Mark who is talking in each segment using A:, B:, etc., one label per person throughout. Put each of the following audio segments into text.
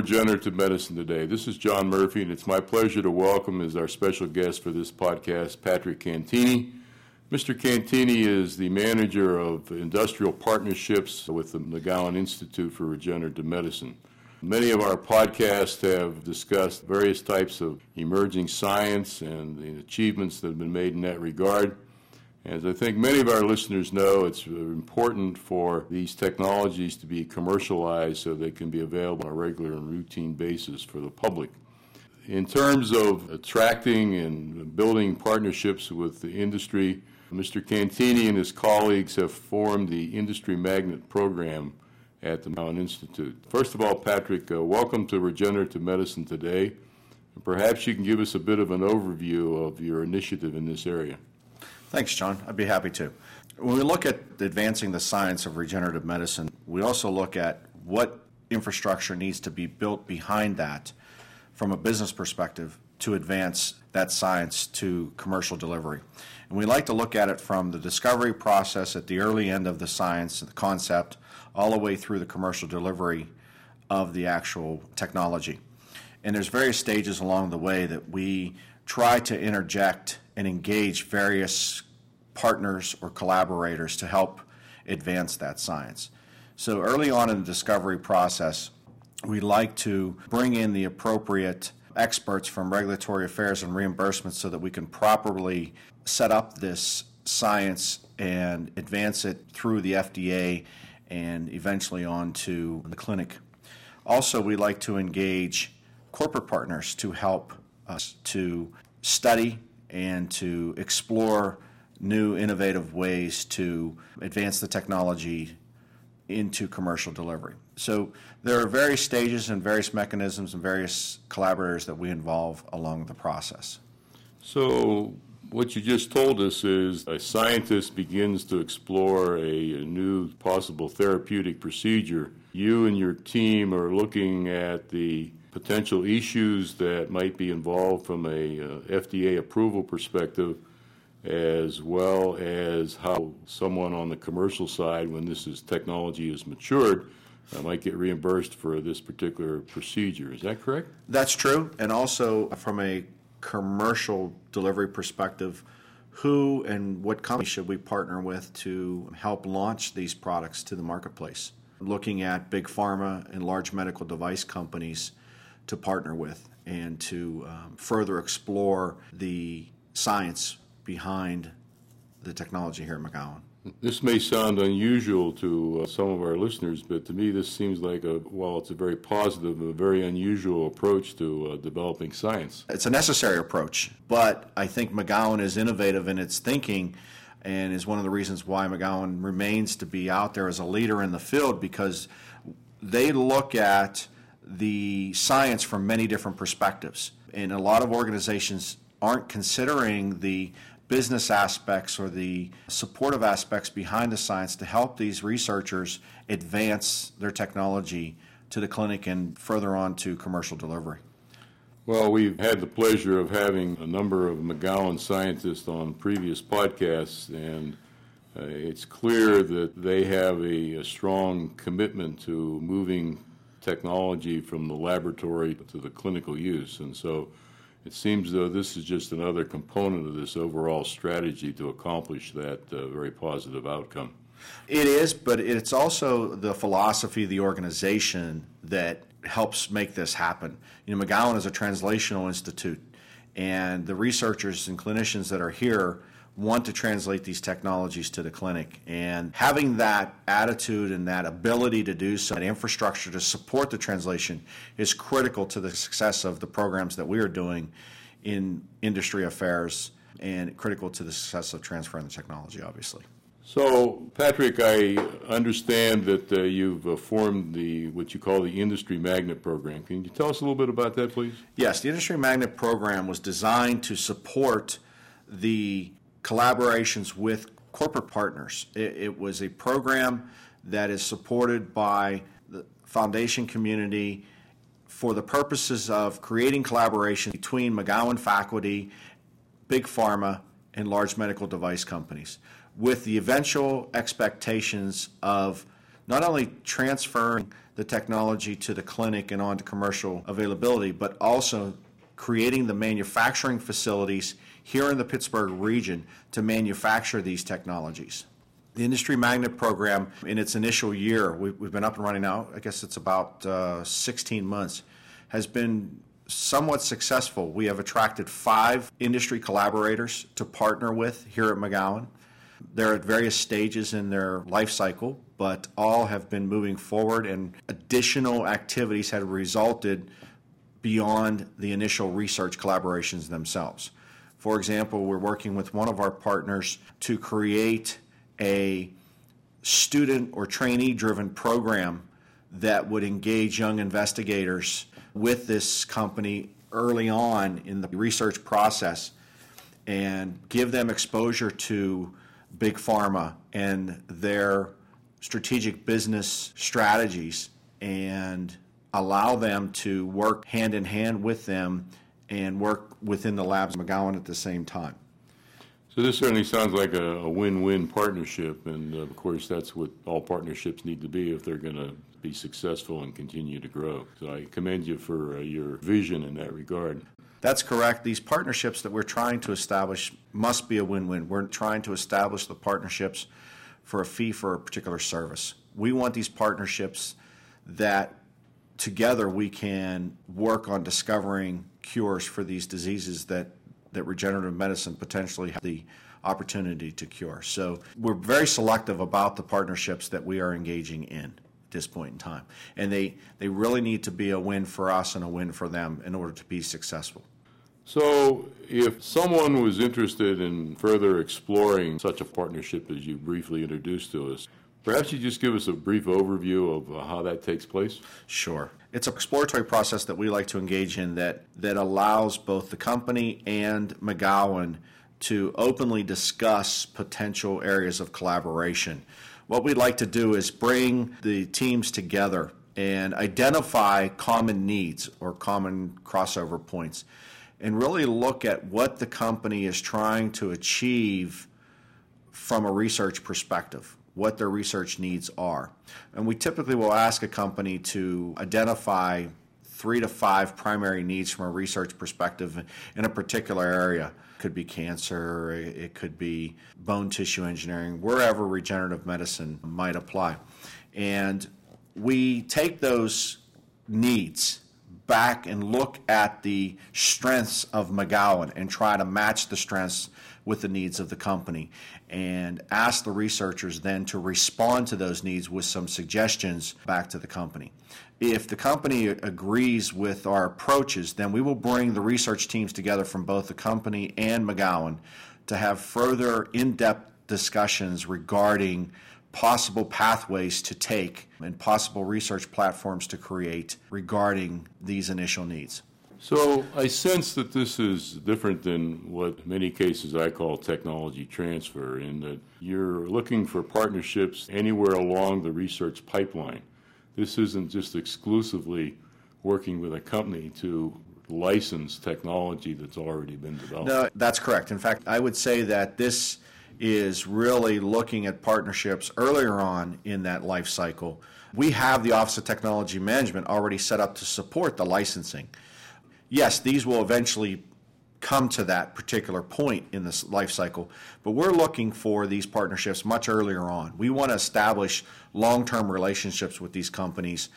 A: Regenerative Medicine today. This is John Murphy, and it's my pleasure to welcome as our special guest for this podcast, Patrick Cantini. Mr. Cantini is the manager of industrial partnerships with the McGowan Institute for Regenerative Medicine. Many of our podcasts have discussed various types of emerging science and the achievements that have been made in that regard. As I think many of our listeners know, it's important for these technologies to be commercialized so they can be available on a regular and routine basis for the public. In terms of attracting and building partnerships with the industry, Mr. Cantini and his colleagues have formed the Industry Magnet Program at the McGowan Institute. First of all, Patrick, uh, welcome to Regenerative Medicine today. Perhaps you can give us a bit of an overview of your initiative in this area.
B: Thanks, John. I'd be happy to. When we look at advancing the science of regenerative medicine, we also look at what infrastructure needs to be built behind that from a business perspective to advance that science to commercial delivery. And we like to look at it from the discovery process at the early end of the science, the concept, all the way through the commercial delivery of the actual technology. And there's various stages along the way that we try to interject and engage various partners or collaborators to help advance that science. So early on in the discovery process, we like to bring in the appropriate experts from regulatory affairs and reimbursement so that we can properly set up this science and advance it through the FDA and eventually on to the clinic. Also, we like to engage corporate partners to help us to study and to explore new innovative ways to advance the technology into commercial delivery. So there are various stages and various mechanisms and various collaborators that we involve along the process.
A: So what you just told us is a scientist begins to explore a, a, new possible therapeutic procedure. You and your team are looking at the potential issues that might be involved from a uh, FDA approval perspective, as well as how someone on the commercial side, when this is technology is matured, uh, might get reimbursed for this particular procedure. Is that correct?
B: That's true, and also from a commercial delivery perspective, who and what company should we partner with to help launch these products to the marketplace? Looking at big pharma and large medical device companies to partner with and to um, further explore the science behind the technology here at McGowan.
A: This may sound unusual to uh, some of our listeners, but to me, this seems like a well, it's a very positive, a very unusual approach to uh, developing science.
B: It's a necessary approach, but I think McGowan is innovative in its thinking, and is one of the reasons why McGowan remains to be out there as a leader in the field because they look at the science from many different perspectives, and a lot of organizations aren't considering the business aspects or the supportive aspects behind the science to help these researchers advance their technology to the clinic and further on to commercial delivery.
A: Well, we've had the pleasure of having a number of McGowan scientists on previous podcasts, and uh, it's clear that they have a, a strong commitment to moving technology from the laboratory to the clinical use. And so it seems though this is just another component of this overall strategy to accomplish that uh, very positive outcome.
B: It is, but it's also the philosophy of the organization that helps make this happen. You know, McGowan is a translational institute, and the researchers and clinicians that are here want to translate these technologies to the clinic. And having that attitude and that ability to do so, that infrastructure to support the translation, is critical to the success of the programs that we are doing in industry affairs and critical to the success of transferring the technology, obviously.
A: So, Patrick, I understand that uh, you've uh, formed the what you call the Industry Magnet Program. Can you tell us a little bit about that, please?
B: Yes, the Industry Magnet Program was designed to support the collaborations with corporate partners. It, it, was a program that is supported by the foundation community for the purposes of creating collaboration between McGowan faculty, big pharma, and large medical device companies with the eventual expectations of not only transferring the technology to the clinic and on to commercial availability, but also creating the manufacturing facilities here in the Pittsburgh region to manufacture these technologies. The Industry Magnet Program, in its initial year, we, have been up and running now, I guess it's about uh, 16 months, has been somewhat successful. We have attracted five industry collaborators to partner with here at McGowan. They're at various stages in their life cycle, but all have been moving forward, and additional activities have resulted beyond the initial research collaborations themselves. For example, we're working with one of our partners to create a student or trainee driven program that would engage young investigators with this company early on in the research process and give them exposure to big pharma and their strategic business strategies and allow them to work hand in hand with them and work within the labs McGowan at the same time.
A: So this certainly sounds like a, a win-win partnership, and uh, of course that's what all partnerships need to be if they're going to be successful and continue to grow. So I commend you for uh, your vision in that regard.
B: That's correct. These partnerships that we're trying to establish must be a win-win. We're trying to establish the partnerships for a fee for a particular service. We want these partnerships that together we can work on discovering cures for these diseases that, that regenerative medicine potentially have the opportunity to cure. So we're very selective about the partnerships that we are engaging in at this point in time. And they, they really need to be a win for us and a win for them in order to be successful.
A: So, if someone was interested in further exploring such a partnership as you briefly introduced to us, Perhaps you just give us a brief overview of uh, how that takes place?
B: Sure. It's an exploratory process that we like to engage in that, that allows both the company and McGowan to openly discuss potential areas of collaboration. What we'd like to do is bring the teams together and identify common needs or common crossover points and really look at what the company is trying to achieve from a research perspective what their research needs are. And we typically will ask a company to identify three to five primary needs from a research perspective in a particular area. It could be cancer, it could be bone tissue engineering, wherever regenerative medicine might apply. And we take those needs back and look at the strengths of McGowan and try to match the strengths with the needs of the company and ask the researchers then to respond to those needs with some suggestions back to the company. If the company agrees with our approaches, then we will bring the research teams together from both the company and McGowan to have further in depth discussions regarding possible pathways to take and possible research platforms to create regarding these initial needs.
A: So I sense that this is different than what many cases I call technology transfer, in that you're looking for partnerships anywhere along the research pipeline. This isn't just exclusively working with a company to license technology that's already been developed.
B: No, that's correct. In fact, I would say that this is really looking at partnerships earlier on in that life cycle. We have the Office of Technology Management already set up to support the licensing. Yes, these will eventually come to that particular point in this life cycle, but we're looking for these partnerships much earlier on. We want to establish long term relationships with these companies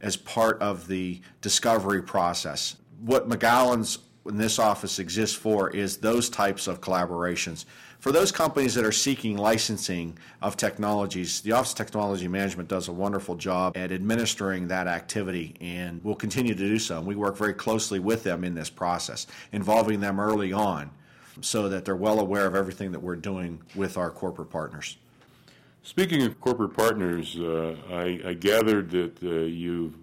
B: as part of the discovery process. What McGowan's in this office exists for is those types of collaborations. For those companies that are seeking licensing of technologies, the Office of Technology Management does a wonderful job at administering that activity and will continue to do so. And we work very closely with them in this process, involving them early on so that they're well aware of everything that we're doing with our corporate partners.
A: Speaking of corporate partners, uh, I, I, gathered that uh, you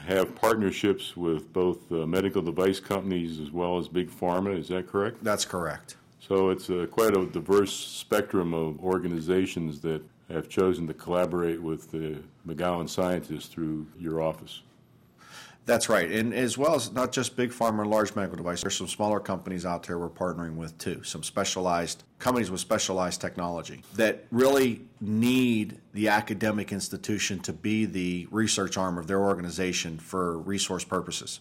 A: have partnerships with both uh, medical device companies as well as big pharma. Is that correct?
B: That's correct.
A: So it's uh, quite a diverse spectrum of organizations that have chosen to collaborate with the McGowan scientists through your office.
B: That's right. And as well as not just big pharma and large medical devices, there's some smaller companies out there we're partnering with too, some specialized companies with specialized technology that really need the academic institution to be the research arm of their organization for resource purposes.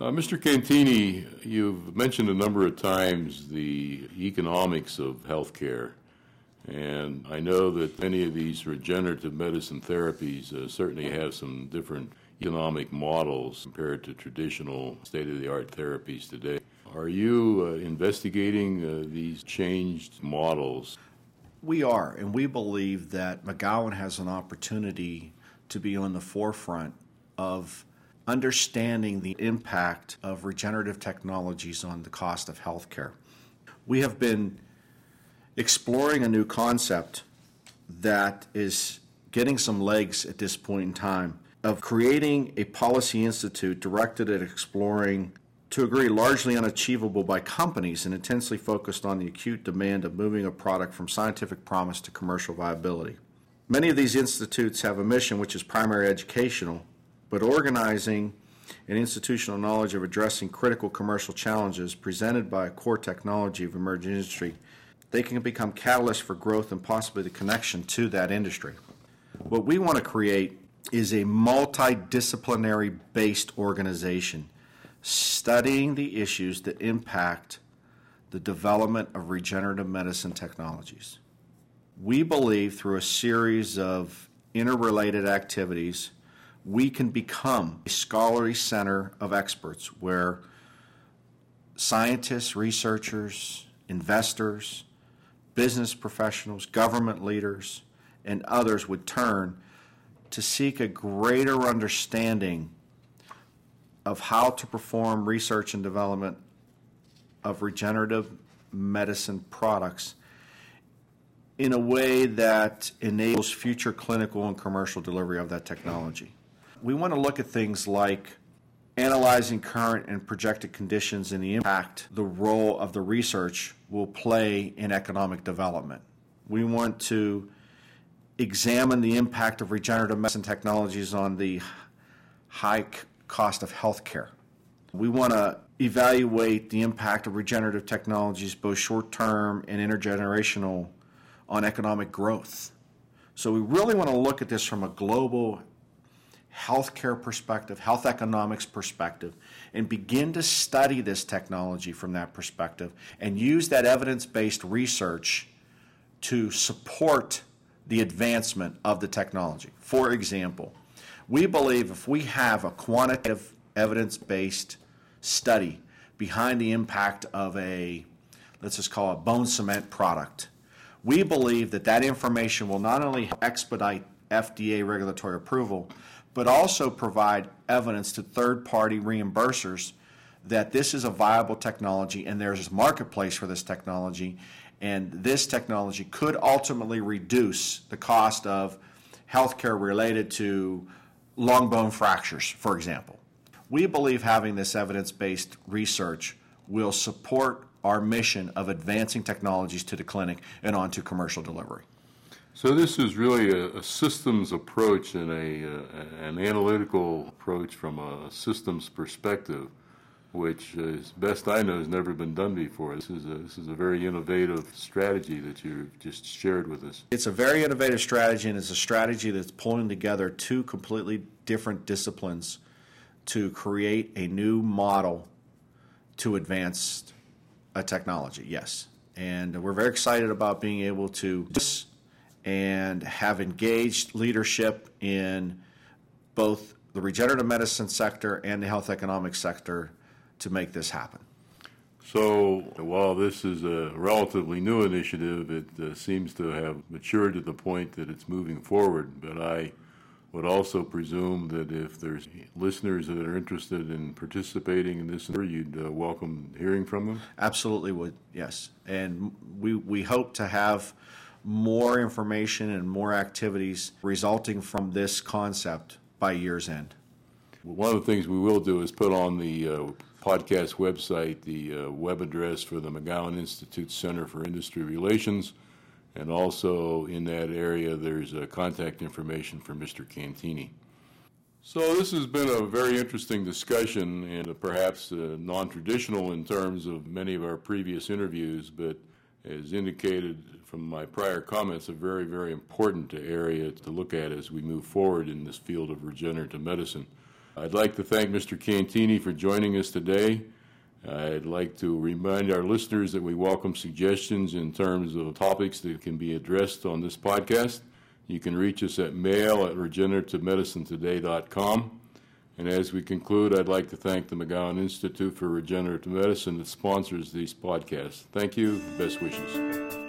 A: Uh, Mr. Cantini, you've mentioned a number of times the economics of healthcare. And I know that many of these regenerative medicine therapies uh, certainly have some different economic models compared to traditional state of the art therapies today. Are you uh, investigating uh, these changed models?
B: We are, and we believe that McGowan has an opportunity to be on the forefront of understanding the impact of regenerative technologies on the cost of healthcare. We have been exploring a new concept that is getting some legs at this point in time of creating a policy institute directed at exploring, to a degree largely unachievable by companies and intensely focused on the acute demand of moving a product from scientific promise to commercial viability. Many of these institutes have a mission which is primary educational, but organizing and institutional knowledge of addressing critical commercial challenges presented by a core technology of emerging industry, they can become catalysts for growth and possibly the connection to that industry. What we want to create is a multidisciplinary based organization studying the issues that impact the development of regenerative medicine technologies. We believe through a series of interrelated activities, we can become a scholarly center of experts where scientists, researchers, investors, business professionals, government leaders, and others would turn to seek a greater understanding of how to perform research and development of regenerative medicine products in a way that enables future clinical and commercial delivery of that technology. We want to look at things like analyzing current and projected conditions and the impact the role of the research will play in economic development. We want to examine the impact of regenerative medicine technologies on the high cost of healthcare. We want to evaluate the impact of regenerative technologies, both short term and intergenerational, on economic growth. So, we really want to look at this from a global healthcare perspective, health economics perspective, and begin to study this technology from that perspective and use that evidence based research to support the advancement of the technology. For example, we believe if we have a quantitative evidence based study behind the impact of a, let's just call it bone cement product, we believe that that information will not only expedite FDA regulatory approval, but also provide evidence to third party reimbursers that this is a viable technology and there's a marketplace for this technology and this technology could ultimately reduce the cost of healthcare related to long bone fractures, for example. We believe having this evidence based research will support our mission of advancing technologies to the clinic and onto commercial delivery.
A: So this is really a, a systems approach and a, uh, an analytical approach from a systems perspective which, as best I know, has never been done before. This is a, this is a very innovative strategy that you've just shared with us.
B: It's a very innovative strategy, and it's a strategy that's pulling together two completely different disciplines to create a new model to advance a technology. Yes, and we're very excited about being able to and have engaged leadership in both the regenerative medicine sector and the health economic sector to make this happen.
A: So while this is a relatively new initiative, it uh, seems to have matured to the point that it's moving forward. But I would also presume that if there's listeners that are interested in participating in this, you'd uh, welcome hearing from them.
B: Absolutely would, yes. And we we hope to have more information and more activities resulting from this concept by year's end.
A: One of the things we will do is put on the uh, podcast website the uh, web address for the McGowan Institute Center for Industry Relations, and also in that area there's uh, contact information for Mr. Cantini. So this has been a very interesting discussion and perhaps uh, non-traditional in terms of many of our previous interviews, but as indicated from my prior comments, a very, very important area to look at as we move forward in this field of regenerative medicine. I'd like to thank Mr. Cantini for joining us today. I'd like to remind our listeners that we welcome suggestions in terms of topics that can be addressed on this podcast. You can reach us at mail at regenerativemedicinetoday.com. And as we conclude, I'd like to thank the McGowan Institute for Regenerative Medicine that sponsors these podcasts. Thank you. Best wishes.